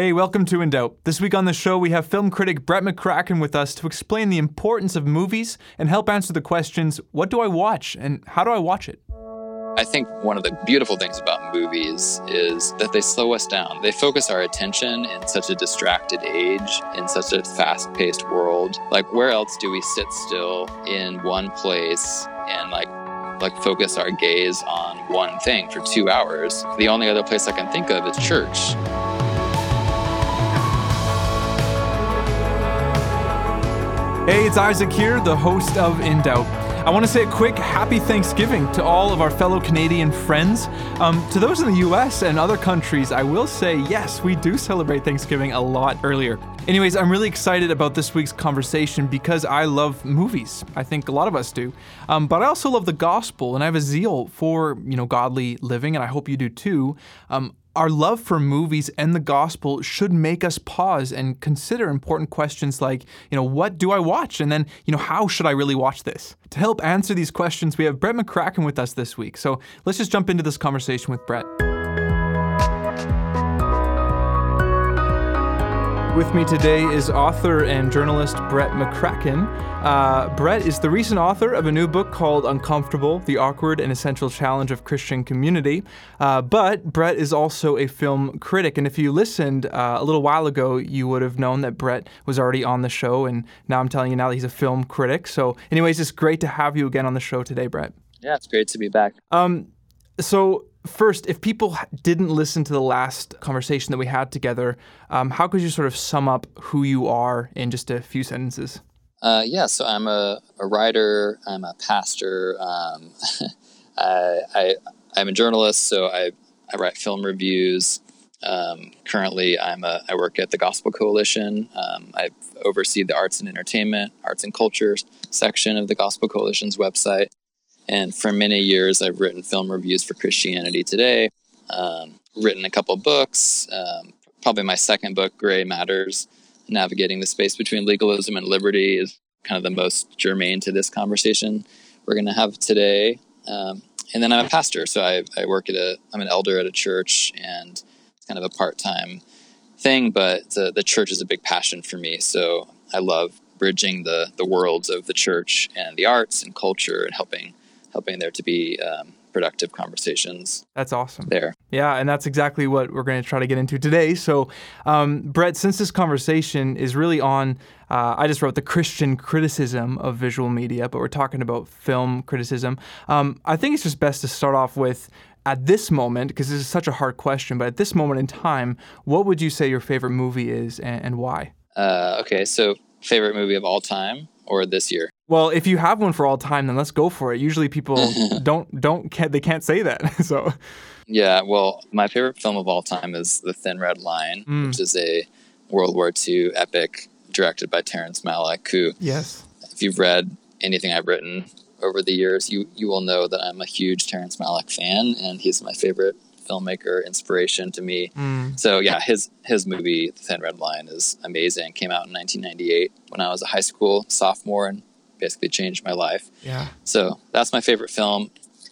Hey, welcome to In Doubt. This week on the show, we have film critic Brett McCracken with us to explain the importance of movies and help answer the questions what do I watch and how do I watch it? I think one of the beautiful things about movies is that they slow us down. They focus our attention in such a distracted age, in such a fast paced world. Like, where else do we sit still in one place and like like focus our gaze on one thing for two hours. The only other place I can think of is church. Hey, it's Isaac here, the host of In Doubt. I want to say a quick happy Thanksgiving to all of our fellow Canadian friends. Um, to those in the US and other countries, I will say yes, we do celebrate Thanksgiving a lot earlier. Anyways, I'm really excited about this week's conversation because I love movies. I think a lot of us do. Um, but I also love the gospel and I have a zeal for, you know, godly living, and I hope you do too. Um, our love for movies and the gospel should make us pause and consider important questions like, you know, what do I watch? And then, you know, how should I really watch this? To help answer these questions, we have Brett McCracken with us this week. So let's just jump into this conversation with Brett. With me today is author and journalist Brett McCracken. Uh, Brett is the recent author of a new book called Uncomfortable The Awkward and Essential Challenge of Christian Community. Uh, but Brett is also a film critic. And if you listened uh, a little while ago, you would have known that Brett was already on the show. And now I'm telling you now that he's a film critic. So, anyways, it's great to have you again on the show today, Brett. Yeah, it's great to be back. Um, so, first, if people didn't listen to the last conversation that we had together, um, how could you sort of sum up who you are in just a few sentences? Uh, yeah, so I'm a, a writer, I'm a pastor, um, I, am a journalist, so I, I write film reviews. Um, currently, I'm a, I work at the Gospel Coalition. Um, I oversee the arts and entertainment, arts and culture section of the Gospel Coalition's website. And for many years, I've written film reviews for Christianity Today, um, written a couple books. Um, probably my second book, Gray Matters Navigating the Space Between Legalism and Liberty, is kind of the most germane to this conversation we're going to have today. Um, and then I'm a pastor, so I, I work at a, I'm an elder at a church, and it's kind of a part time thing, but the, the church is a big passion for me. So I love bridging the, the worlds of the church and the arts and culture and helping helping there to be um, productive conversations. That's awesome. There. Yeah, and that's exactly what we're going to try to get into today. So, um, Brett, since this conversation is really on, uh, I just wrote the Christian criticism of visual media, but we're talking about film criticism. Um, I think it's just best to start off with. At this moment, because this is such a hard question, but at this moment in time, what would you say your favorite movie is and, and why? Uh, okay, so favorite movie of all time or this year? Well, if you have one for all time, then let's go for it. Usually, people don't don't can't, they can't say that. so, yeah. Well, my favorite film of all time is The Thin Red Line, mm. which is a World War II epic directed by Terrence Malick. Who, yes, if you've read anything I've written over the years, you you will know that I'm a huge Terrence Malick fan, and he's my favorite filmmaker inspiration to me. Mm. So yeah, his his movie The Thin Red Line is amazing. Came out in 1998 when I was a high school sophomore and basically changed my life. Yeah. So that's my favorite film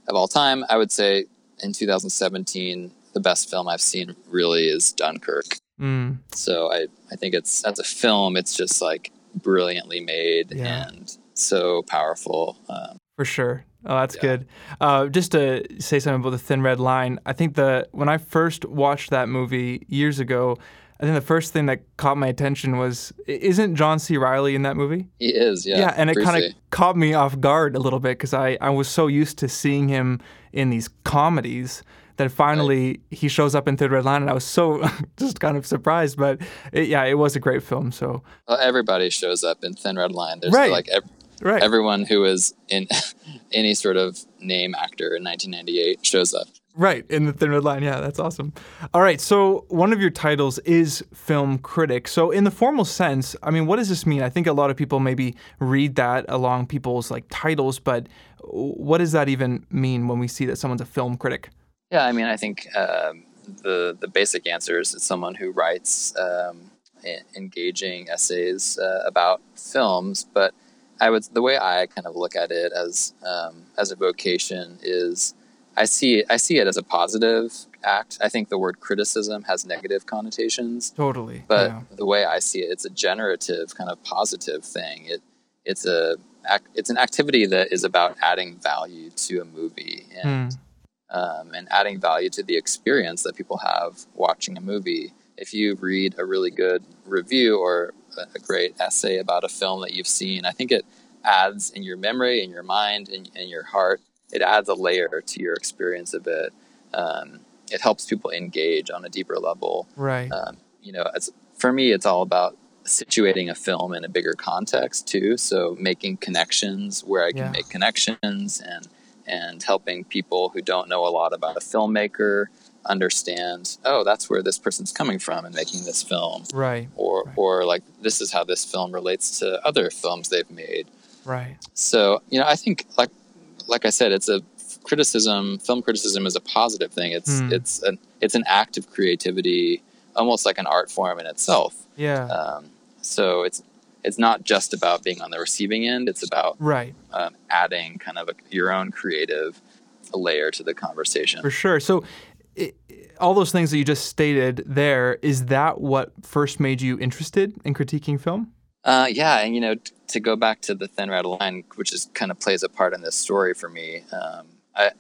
of all time. I would say in 2017 the best film I've seen really is Dunkirk. Mm. So I I think it's as a film it's just like brilliantly made yeah. and so powerful. Um, For sure. Oh, that's yeah. good. Uh, just to say something about the Thin Red Line, I think the when I first watched that movie years ago, I think the first thing that caught my attention was isn't John C. Reilly in that movie? He is, yeah. Yeah, and it kind of caught me off guard a little bit because I, I was so used to seeing him in these comedies that finally right. he shows up in Thin Red Line, and I was so just kind of surprised. But it, yeah, it was a great film. So well, everybody shows up in Thin Red Line. There's right. like every, right. everyone who was in any sort of name actor in 1998 shows up. Right, in the Thin Red Line. Yeah, that's awesome. All right, so one of your titles is film critic. So, in the formal sense, I mean, what does this mean? I think a lot of people maybe read that along people's like titles, but what does that even mean when we see that someone's a film critic? Yeah, I mean, I think um, the the basic answer is it's someone who writes um, engaging essays uh, about films, but I would the way I kind of look at it as um, as a vocation is I see I see it as a positive act. I think the word criticism has negative connotations. Totally. But yeah. the way I see it, it's a generative kind of positive thing. It it's a it's an activity that is about adding value to a movie and Hmm. um, and adding value to the experience that people have watching a movie. If you read a really good review or a a great essay about a film that you've seen, I think it adds in your memory, in your mind, in, in your heart. It adds a layer to your experience of it. Um, it helps people engage on a deeper level Right. um, you know, it's, for me, it's all about situating a film in a bigger context too. So making connections where I can Yeah. make connections and and helping people who don't know a lot about a filmmaker understand, oh, that's where this person's coming from and making this film, right. or Right. or like this is how this film relates to other films they've made. Right. So you know, I think like like I said, it's a criticism. Film criticism is a positive thing. It's Hmm. it's an it's an act of creativity, almost like an art form in itself. Yeah. Um, so it's it's not just about being on the receiving end. It's about right. um, adding kind of a, your own creative layer to the conversation. For sure. So, i all those things that you just stated there, is that what first made you interested in critiquing film? Uh, yeah, and you know, t- to go back to the thin red line, which is kind of plays a part in this story for me. Um, I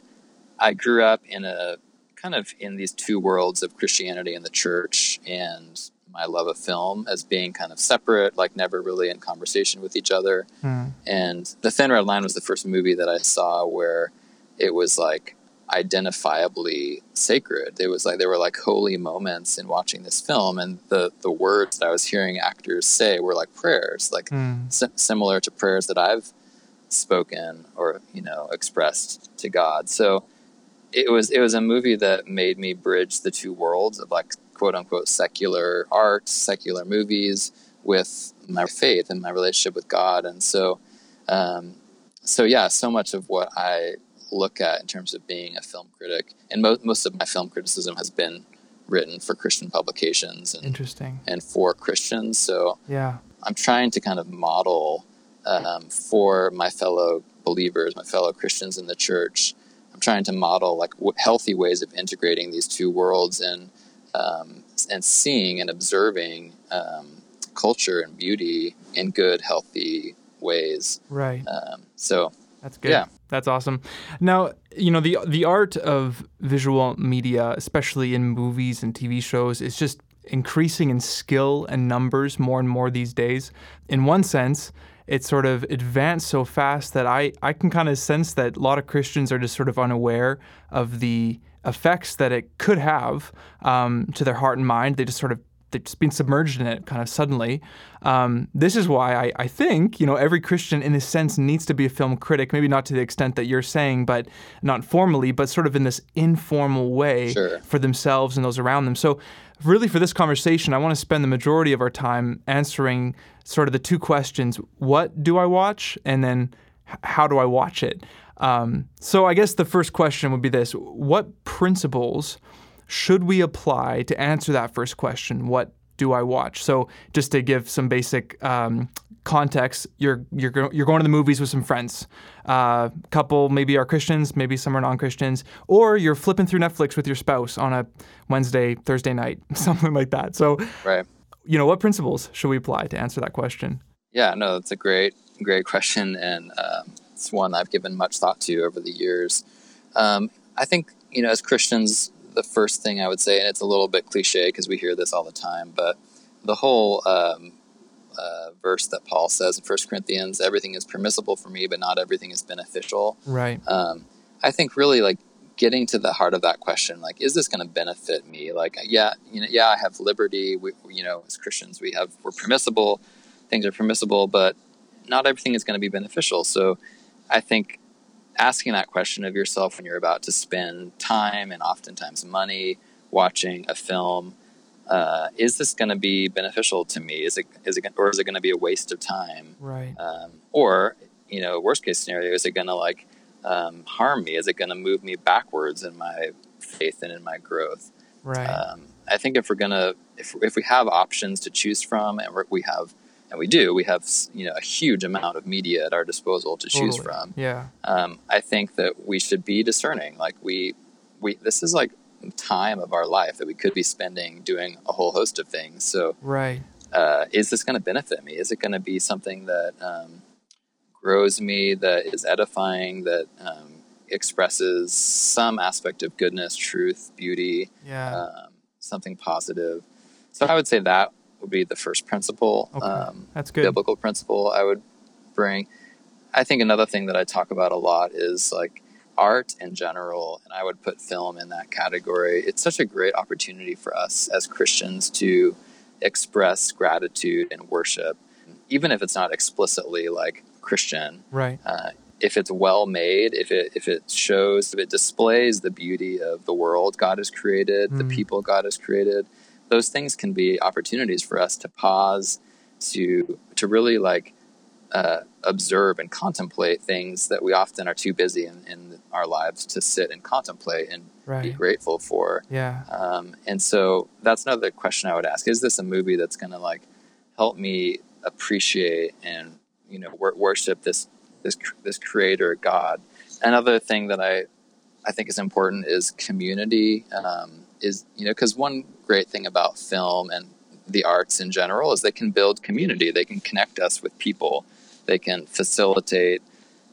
I grew up in a kind of in these two worlds of Christianity and the church, and my love of film as being kind of separate, like never really in conversation with each other. Hmm. And the thin red line was the first movie that I saw where it was like identifiably sacred. It was like there were like holy moments in watching this film, and the the words that I was hearing actors say were like prayers, like Hmm. si- similar to prayers that I've spoken or you know expressed to God. So it was it was a movie that made me bridge the two worlds of like quote unquote secular art, secular movies with my faith and my relationship with God. And so um, so yeah, so much of what I look at in terms of being a film critic, and mo- most of my film criticism has been written for Christian publications and, Interesting. and for Christians. So Yeah. I'm trying to kind of model um, for my fellow believers, my fellow Christians in the church. I'm trying to model like w- healthy ways of integrating these two worlds and um, and seeing and observing um, culture and beauty in good, healthy ways. Right. Um, so That's good. Yeah. That's awesome. Now, you know, the the art of visual media, especially in movies and TV shows, is just increasing in skill and numbers more and more these days. In one sense, it's sort of advanced so fast that I, I can kind of sense that a lot of Christians are just sort of unaware of the effects that it could have um, to their heart and mind. They just sort of they've just been submerged in it kind of suddenly. Um, this is why I, I think you know every Christian in a sense needs to be a film critic. Maybe not to the extent that you're saying, but not formally, but sort of in this informal way Sure. for themselves and those around them. So really, for this conversation, I want to spend the majority of our time answering sort of the two questions: What do I watch, and then how do I watch it? Um, so I guess the first question would be this: What principles should we apply to answer that first question? What do I watch? So just to give some basic um, context, you're you're go- you're going to the movies with some friends. Uh, couple maybe are Christians, maybe some are non-Christians, or you're flipping through Netflix with your spouse on a Wednesday, Thursday night, something like that. So right. you know, what principles should we apply to answer that question? Yeah, no, that's a great, great question, and um, it's one I've given much thought to over the years. Um, I think you know, as Christians, the first thing I would say, and it's a little bit cliche because we hear this all the time, but the whole um, uh, verse that Paul says in First Corinthians, "Everything is permissible for me, but not everything is beneficial." Right. um, I think really like getting to the heart of that question, like, is this going to benefit me? Like, yeah, you know, yeah, I have liberty. We, you know, as Christians, we have we're permissible. Things are permissible, but not everything is going to be beneficial. So, I think asking that question of yourself when you're about to spend time and oftentimes money watching a film. Uh, is this going to be beneficial to me? Is it is it or is it going to be a waste of time? Right. um, or you know worst case scenario is it going to like um, harm me is it going to move me backwards in my faith and in my growth Right. um, i think if we're going to if, if we have options to choose from and we're, we have and we do. We have you know a huge amount of media at our disposal to choose Totally. from. Yeah. Um, I think that we should be discerning. Like we, we this is like time of our life that we could be spending doing a whole host of things. So Right. uh, is this going to benefit me? Is it going to be something that um, grows me, that is edifying, that um, expresses some aspect of goodness, truth, beauty, Yeah. um, something positive? So I would say that would be the first principle, Okay. um, That's good. biblical principle I would bring. I think another thing that I talk about a lot is like art in general, and I would put film in that category. It's such a great opportunity for us as Christians to express gratitude and worship, even if it's not explicitly like Christian. Right. Uh, if it's well made, if it if it shows, if it displays the beauty of the world God has created, the Mm. people God has created, those things can be opportunities for us to pause, to to really like uh, observe and contemplate things that we often are too busy in, in our lives to sit and contemplate and be grateful for. Yeah. Um, and so that's another question I would ask: Is this a movie that's going to like help me appreciate and you know wor- worship this this cr- this Creator God? Another thing that I I think is important is community. Um, is you know because one great thing about film and the arts in general is they can build community. They can connect us with people. They can facilitate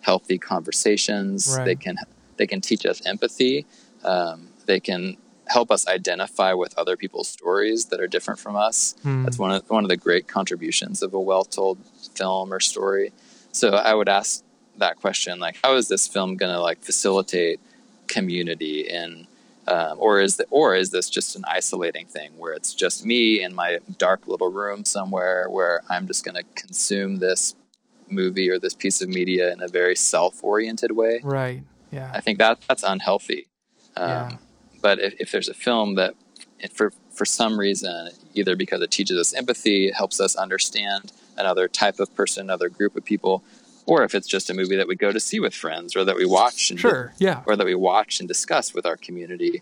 healthy conversations. Right. They can they can teach us empathy. Um, they can help us identify with other people's stories that are different from us. Hmm. That's one of one of the great contributions of a well-told film or story. So I would ask that question, like, how is this film going to like facilitate community in, um, or is the, or is this just an isolating thing where it's just me in my dark little room somewhere where I'm just going to consume this movie or this piece of media in a very self-oriented way? Right. Yeah. I think that that's unhealthy. Um, Yeah. But if, if there's a film that, for for some reason, either because it teaches us empathy, it helps us understand another type of person, another group of people, or if it's just a movie that we go to see with friends, or that we watch and Sure. Yeah. or that we watch and discuss with our community,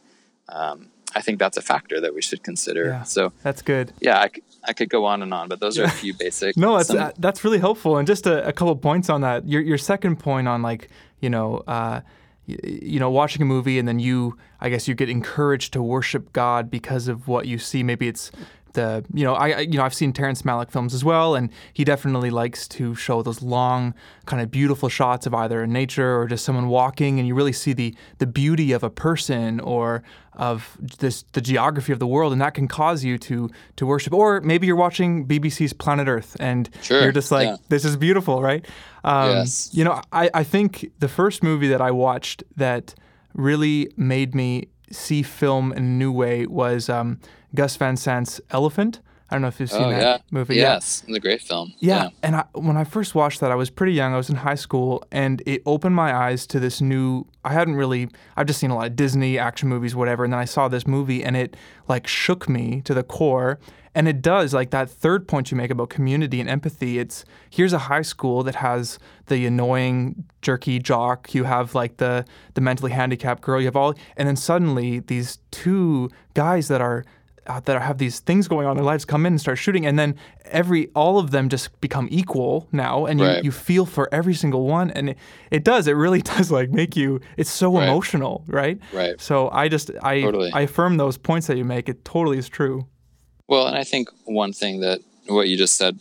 um, I think that's a factor that we should consider. Yeah. So That's good. yeah, I, c- I could go on and on, but those are a few basic. No, that's some- uh, that's really helpful. And just a, a couple points on that. Your your second point on like you know. Uh, you know, watching a movie and then you, I guess, you get encouraged to worship God because of what you see. Maybe it's the, you know, I, you know, I've seen Terrence Malick films as well, and he definitely likes to show those long, kind of beautiful shots of either nature or just someone walking, and you really see the the beauty of a person or of this the geography of the world, and that can cause you to to worship. Or maybe you're watching BBC's Planet Earth, and Sure, you're just like, yeah. this is beautiful, right? Um, Yes. You know, I, I think the first movie that I watched that really made me see film in a new way was um, Gus Van Sant's Elephant. I don't know if you've seen oh that yeah, movie. yes, it's a great film. Yeah. And I, when I first watched that, I was pretty young. I was in high school, and it opened my eyes to this new. I hadn't really. I've just seen a lot of Disney action movies, whatever. And then I saw this movie, and it like shook me to the core. And it does like that third point you make about community and empathy. It's here's a high school that has the annoying jerky jock. You have like the the mentally handicapped girl. You have all, and then suddenly these two guys that are uh, that have these things going on in their lives come in and start shooting and then every all of them just become equal now and you, Right. you feel for every single one and it, it does it really does like make you it's so Right. emotional right Right. so i just i Totally. i affirm those points that you make it totally is true Well, and I think one thing that what you just said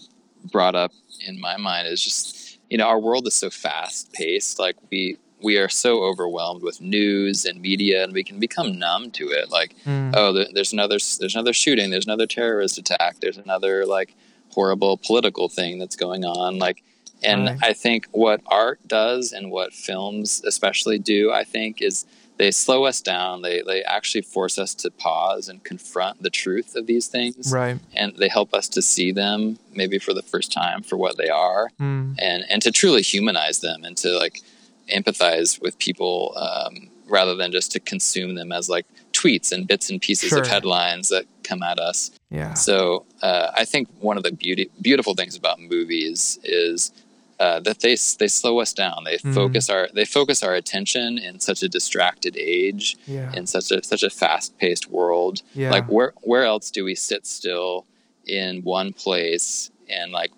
brought up in my mind is just you know our world is so fast paced. Like we we are so overwhelmed with news and media, and we can become numb to it. Like Mm. oh, there's another there's another shooting, there's another terrorist attack, there's another like horrible political thing that's going on. Like, and Right. I think what art does and what films especially do, I think, is they slow us down. They they actually force us to pause and confront the truth of these things right and they help us to see them maybe for the first time for what they are mm. and and to truly humanize them and to like empathize with people um, rather than just to consume them as like tweets and bits and pieces Sure. of headlines that come at us yeah so uh, I think one of the beauty beautiful things about movies is uh, that they they slow us down. They Mhm. focus our they focus our attention in such a distracted age, yeah in such a such a fast paced world. yeah Like where where else do we sit still in one place and like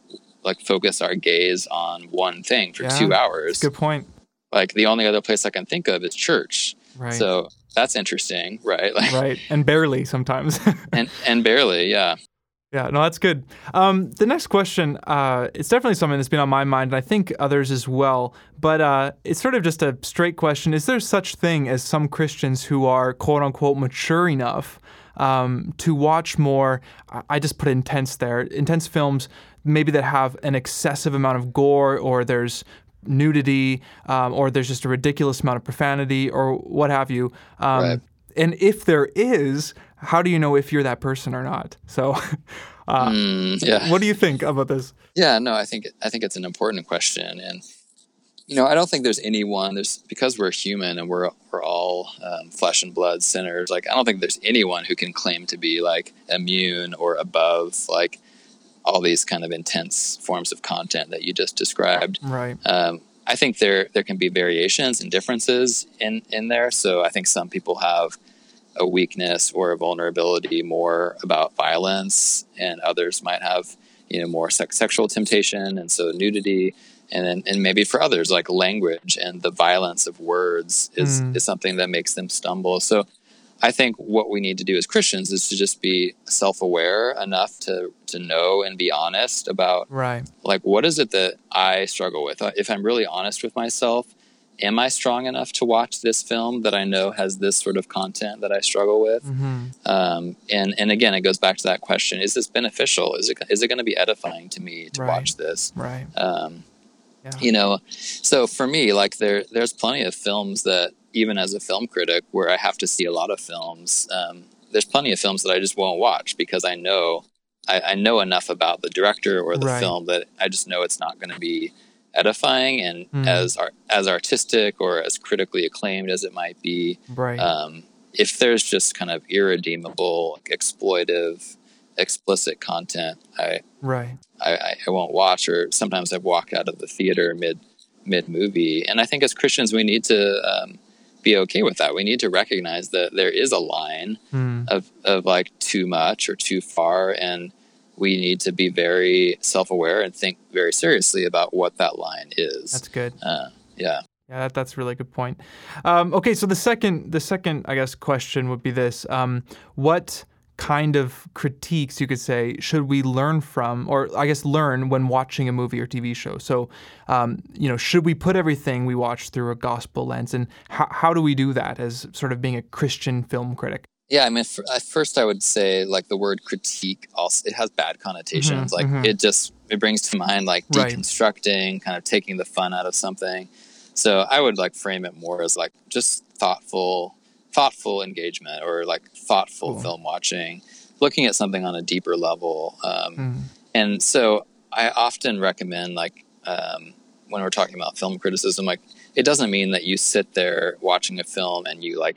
like focus our gaze on one thing for Yeah, two hours. Good point. Like the only other place I can think of is church. Right. So that's interesting, right? Like, right. And barely sometimes. and and barely, yeah. Yeah, no, that's good. Um, the next question, uh, it's definitely something that's been on my mind, and I think others as well. But uh, it's sort of just a straight question: Is there such thing as some Christians who are quote unquote mature enough um, to watch more? I- I just put intense there, intense films, maybe that have an excessive amount of gore, or there's nudity, um, or there's just a ridiculous amount of profanity, or what have you. Um, Right. And if there is, how do you know if you're that person or not? So. Uh, Mm, yeah. what do you think about this? Yeah, no, I think I think it's an important question, and you know, I don't think there's anyone. There's because we're human and we're we're all um, flesh and blood sinners. Like, I don't think there's anyone who can claim to be like immune or above like all these kind of intense forms of content that you just described. Right. Um, I think there there can be variations and differences in in there. So I think some people have a weakness or a vulnerability more about violence, and others might have you know more sex, sexual temptation, and so nudity. And then, and maybe for others, like language and the violence of words is, Mm. is something that makes them stumble. So, I think what we need to do as Christians is to just be self-aware enough to to know and be honest about Right. like what is it that I struggle with? Uh, If I'm really honest with myself, am I strong enough to watch this film that I know has this sort of content that I struggle with? hmm Um, and and again, it goes back to that question: Is this beneficial? Is it is it going to be edifying to me to Right. watch this? Right. Um, Yeah. you know, so for me, like there there's plenty of films that even as a film critic, where I have to see a lot of films. Um, there's plenty of films that I just won't watch because I know I, I know enough about the director or the Right. film that I just know it's not going to be edifying and Mm. as art, as artistic or as critically acclaimed as it might be. Right. Um, if there's just kind of irredeemable, exploitive, explicit content, I, right. I, I- I won't watch. Or sometimes I walk out of the theater mid mid movie. And I think as Christians, we need to um, be okay with that. We need to recognize that there is a line Mm. of, of like too much or too far and we need to be very self-aware and think very seriously about what that line is That's good. uh, yeah Yeah, that, that's a really good point. Um, okay, so the second, the second, I guess, question would be this: um, What kind of critiques, you could say, should we learn from, or I guess learn when watching a movie or TV show? So, um, you know, should we put everything we watch through a gospel lens, and how, how do we do that as sort of being a Christian film critic? yeah i mean f- at first i would say like the word critique also it has bad connotations Mhm, like mhm. it just it brings to mind like Right. deconstructing kind of taking the fun out of something so i would like frame it more as like just thoughtful thoughtful engagement or like thoughtful Cool. film watching looking at something on a deeper level um, Mm. and so I often recommend like um, when we're talking about film criticism, like it doesn't mean that you sit there watching a film and you like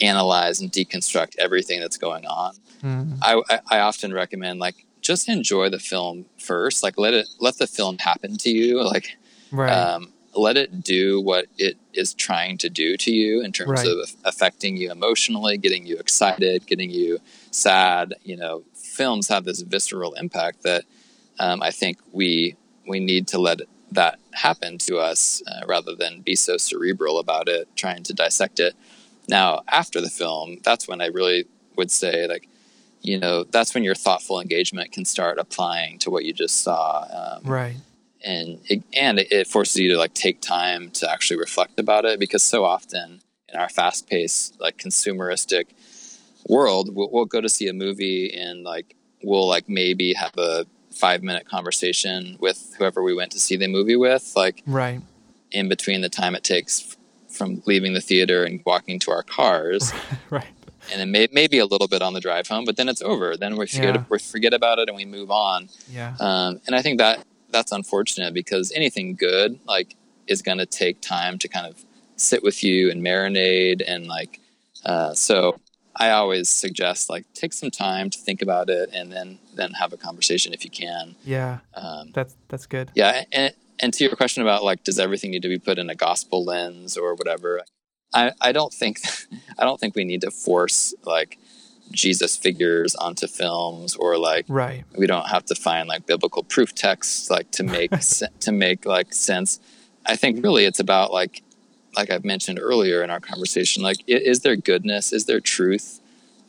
analyze and deconstruct everything that's going on. Mm. I, I, I often recommend like just enjoy the film first, like let it let the film happen to you, like Right. um, let it do what it is trying to do to you in terms Right. of affecting you emotionally, getting you excited, getting you sad. You know, films have this visceral impact that um, I think we we need to let that happen to us uh, rather than be so cerebral about it, trying to dissect it. Now, after the film, that's when I really would say like. You know, that's when your thoughtful engagement can start applying to what you just saw. Um, right. And it, and it forces you to like take time to actually reflect about it because so often in our fast-paced like consumeristic world we'll, we'll go to see a movie and like we'll like maybe have a five minute conversation with whoever we went to see the movie with like Right. in between the time it takes from leaving the theater and walking to our cars right. and then may, maybe a little bit on the drive home but then it's over then we forget Yeah. we forget about it and we move on Yeah. um, and I think that that's unfortunate because anything good like is going to take time to kind of sit with you and marinate and like uh, so I always suggest like take some time to think about it and then then have a conversation if you can. Yeah. Um, That's that's good. yeah, and and to your question about like does everything need to be put in a gospel lens or whatever, I I don't think I don't think we need to force like Jesus figures onto films or like right. we don't have to find like biblical proof texts like to make se- to make like sense. I think really it's about like like I've mentioned earlier in our conversation like is there goodness? Is there truth?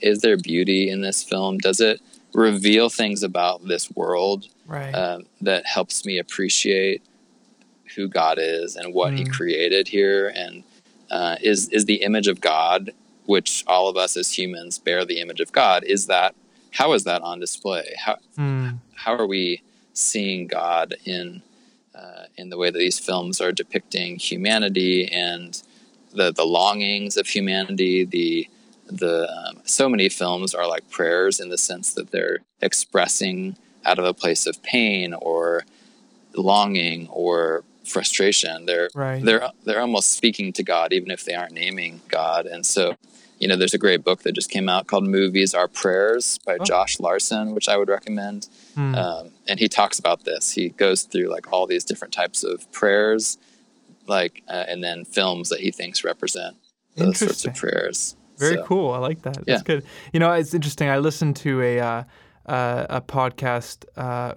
Is there beauty in this film? Does it reveal things about this world Right. um, that helps me appreciate who God is and what He Mm. created here, and uh, is is the image of God, which all of us as humans bear the image of God. Is that how is that on display? How Mm. how are we seeing God in uh, in the way that these films are depicting humanity and the the longings of humanity? The the um, so many films are like prayers in the sense that they're expressing out of a place of pain or longing or frustration. They're Right. they're they're almost speaking to God even if they aren't naming God. And so, you know, there's a great book that just came out called "Movies Are Prayers" by Oh. Josh Larsen, which I would recommend. Mm. Um, and he talks about this. He goes through like all these different types of prayers, like uh, and then films that he thinks represent those sorts of prayers. Very So, cool. I like that. That's Yeah. good. You know, it's interesting. I listened to a uh, uh, a podcast. Uh,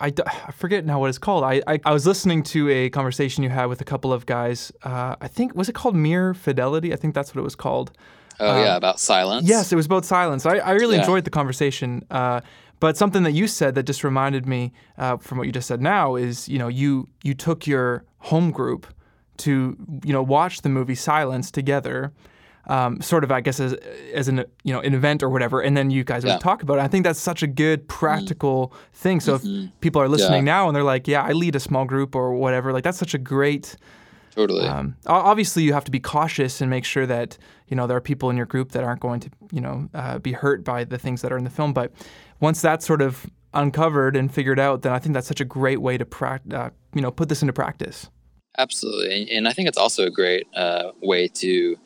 I, d- I forget now what it's called. I, I I was listening to a conversation you had with a couple of guys. Uh, I think was it called Mere Fidelity? I think that's what it was called. Oh yeah, about silence. Um, Yes, it was about silence. I, I really Yeah. enjoyed the conversation. Uh, but something that you said that just reminded me uh, from what you just said now is, you know, you you took your home group to, you know, watch the movie Silence together, um, sort of, I guess, as as an you know an event or whatever, and then you guys would Yeah. talk about it. I think that's such a good practical thing. So Mhm. if people are listening Yeah. now and they're like, yeah, I lead a small group or whatever, like that's such a great totally. um, obviously, you have to be cautious and make sure that you know there are people in your group that aren't going to you know uh, be hurt by the things that are in the film. But once that's sort of uncovered and figured out, then I think that's such a great way to prac- uh, you know put this into practice. Absolutely, and, and I think it's also a great uh, way to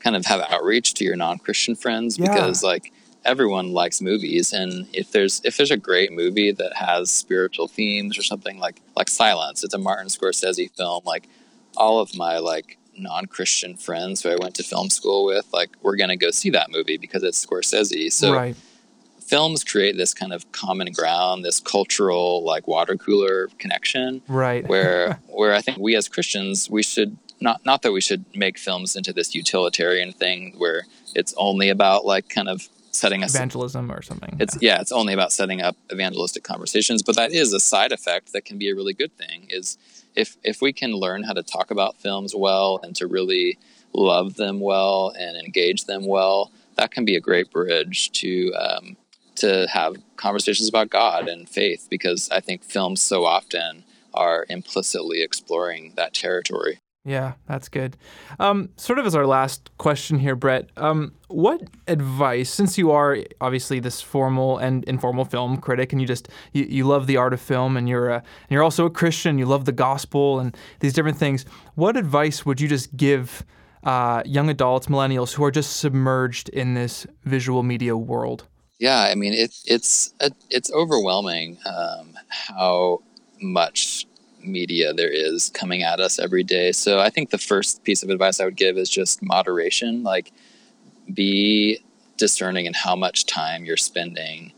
kind of have outreach to your non-Christian friends Yeah. because like everyone likes movies, and if there's if there's a great movie that has spiritual themes or something like like Silence, it's a Martin Scorsese film. Like all of my like non-Christian friends who I went to film school with, like we're gonna go see that movie because it's Scorsese. So right. films create this kind of common ground, this cultural like water cooler connection Right. where where I think we as Christians we should not not that we should make films into this utilitarian thing where it's only about like kind of setting us Evangelism or something. it's yeah it's only about setting up evangelistic conversations but that is a side effect that can be a really good thing is if if we can learn how to talk about films well and to really love them well and engage them well that can be a great bridge to um, to have conversations about God and faith because I think films so often are implicitly exploring that territory. Yeah, that's good. Um, sort of as our last question here, Brett, um, what advice, since you are obviously this formal and informal film critic, and you just you, you love the art of film, and you're a, and you're also a Christian, you love the gospel and these different things. What advice would you just give uh, young adults, millennials who are just submerged in this visual media world? Yeah, I mean it, it's it's overwhelming um, how much media there is coming at us every day. So I think the first piece of advice I would give is just moderation. Like, be discerning in how much time you're spending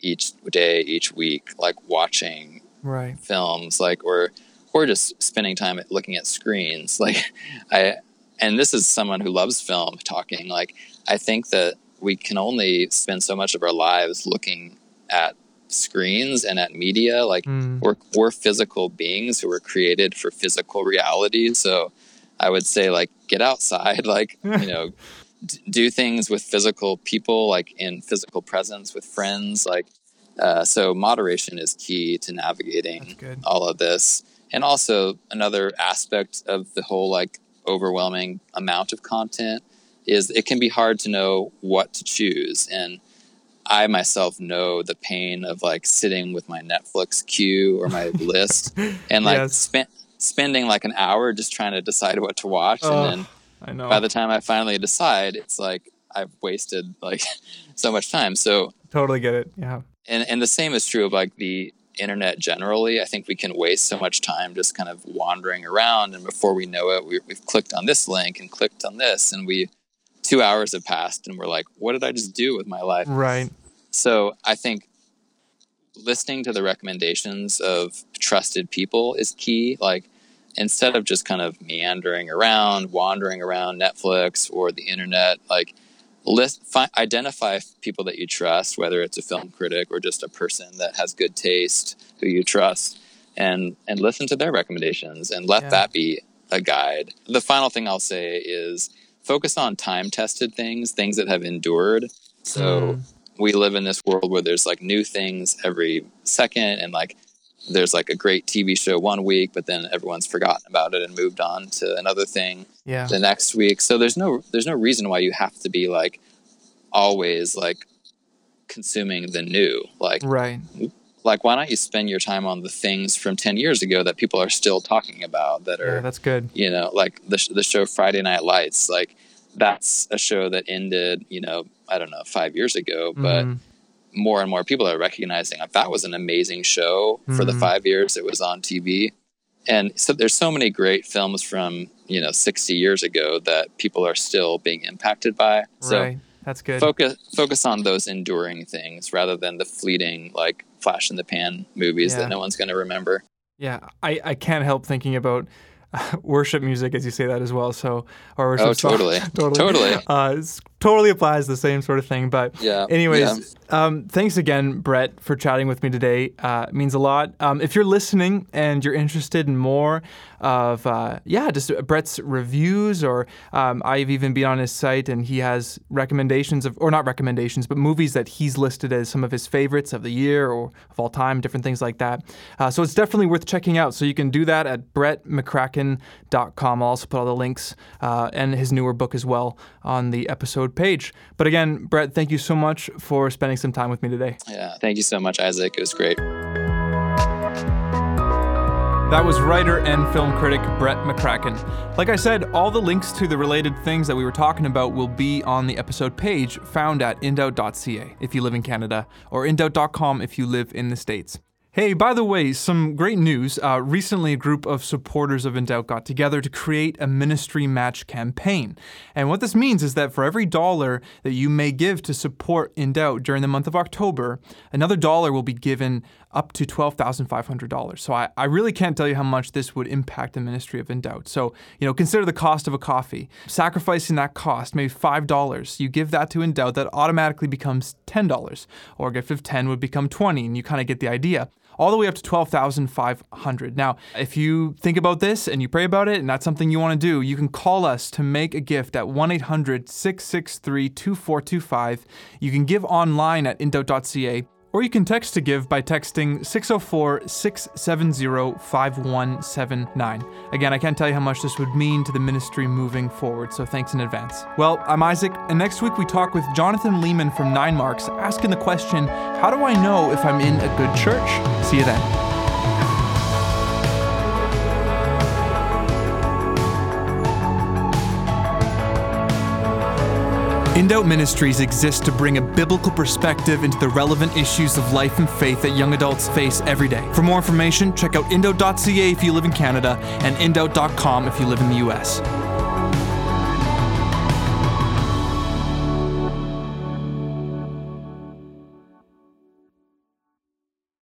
each day, each week, like watching Right. films, like or or just spending time looking at screens. Like, I and this is someone who loves film talking. Like, I think that we can only spend so much of our lives looking at screens and at media. Like Mm. we're we're physical beings who were created for physical reality. So I would say like get outside, like you know, d- do things with physical people, like in physical presence with friends. Like uh, so, moderation is key to navigating all of this. And also another aspect of the whole like overwhelming amount of content is it can be hard to know what to choose and I myself know the pain of like sitting with my Netflix queue or my list and like Yes. spend, spending like an hour just trying to decide what to watch Oh, and then I know. by the time I finally decide it's like I've wasted like so much time so totally get it. Yeah. and and the same is true of like the internet generally i think we can waste so much time just kind of wandering around and before we know it we, we've clicked on this link and clicked on this and we two hours have passed and we're like, what did I just do with my life? Right. So I think listening to the recommendations of trusted people is key. Like instead of just kind of meandering around, wandering around Netflix or the internet, like list find, identify people that you trust, whether it's a film critic or just a person that has good taste who you trust, and and listen to their recommendations and let Yeah. that be a guide. The final thing I'll say is focus on time tested things, things that have endured. So Mm. we live in this world where there's like new things every second and like there's like a great TV show one week, but then everyone's forgotten about it and moved on to another thing Yeah. the next week. So there's no there's no reason why you have to be like always like consuming the new. Like Right. Like why don't you spend your time on the things from 10 years ago that people are still talking about that Yeah, are that's good. you know like the sh- the show Friday Night Lights like that's a show that ended, you know, I don't know, 5 years ago, but Mhm. more and more people are recognizing like that was an amazing show for the Mhm. five years it was on TV. And so there's so many great films from, you know, 60 years ago that people are still being impacted by. So right. That's good. focus focus on those enduring things rather than the fleeting like flash in the pan movies Yeah. that no one's going to remember. Yeah, I, I can't help thinking about worship music as you say that as well. So, or worship Oh, totally. totally, Totally. Uh, totally applies the same sort of thing. But Yeah. anyways, um, thanks again, Brett, for chatting with me today. Uh, it means a lot. Um, if you're listening and you're interested in more of, uh, yeah, just Brett's reviews, or um, I've even been on his site and he has recommendations of, or not recommendations, but movies that he's listed as some of his favorites of the year or of all time, different things like that. Uh, so it's definitely worth checking out. So you can do that at brettmccracken.com. I'll also put all the links uh, and his newer book as well on the episode page. But again, Brett, thank you so much for spending some time with me today. Yeah. Thank you so much, Isaac. It was great. That was writer and film critic Brett McCracken. Like I said, all the links to the related things that we were talking about will be on the episode page found at indoubt.ca if you live in Canada, or indoubt.com if you live in the States. Hey, by the way, some great news. Uh, recently, a group of supporters of In got together to create a ministry match campaign. And what this means is that for every dollar that you may give to support In during the month of October, another dollar will be given up to $12,500. So I, I really can't tell you how much this would impact the ministry of In. So, you know, consider the cost of a coffee. Sacrificing that cost, maybe $5, you give that to In that automatically becomes $10. Or a gift of 10 would become 20, and you kind of get the idea all the way up to 12,500. Now, if you think about this and you pray about it and that's something you want to do, you can call us to make a gift at 1-800-663-2425. You can give online at indoubt.ca or you can text to give by texting 604-670-5179. Again, I can't tell you how much this would mean to the ministry moving forward, so thanks in advance. Well, I'm Isaac, and next week we talk with Jonathan Leeman from Nine Marks, asking the question, how do I know if I'm in a good church? See you then. In Doubt Ministries exists to bring a biblical perspective into the relevant issues of life and faith that young adults face every day. For more information, check out indoubt.ca if you live in Canada and indoubt.com if you live in the US.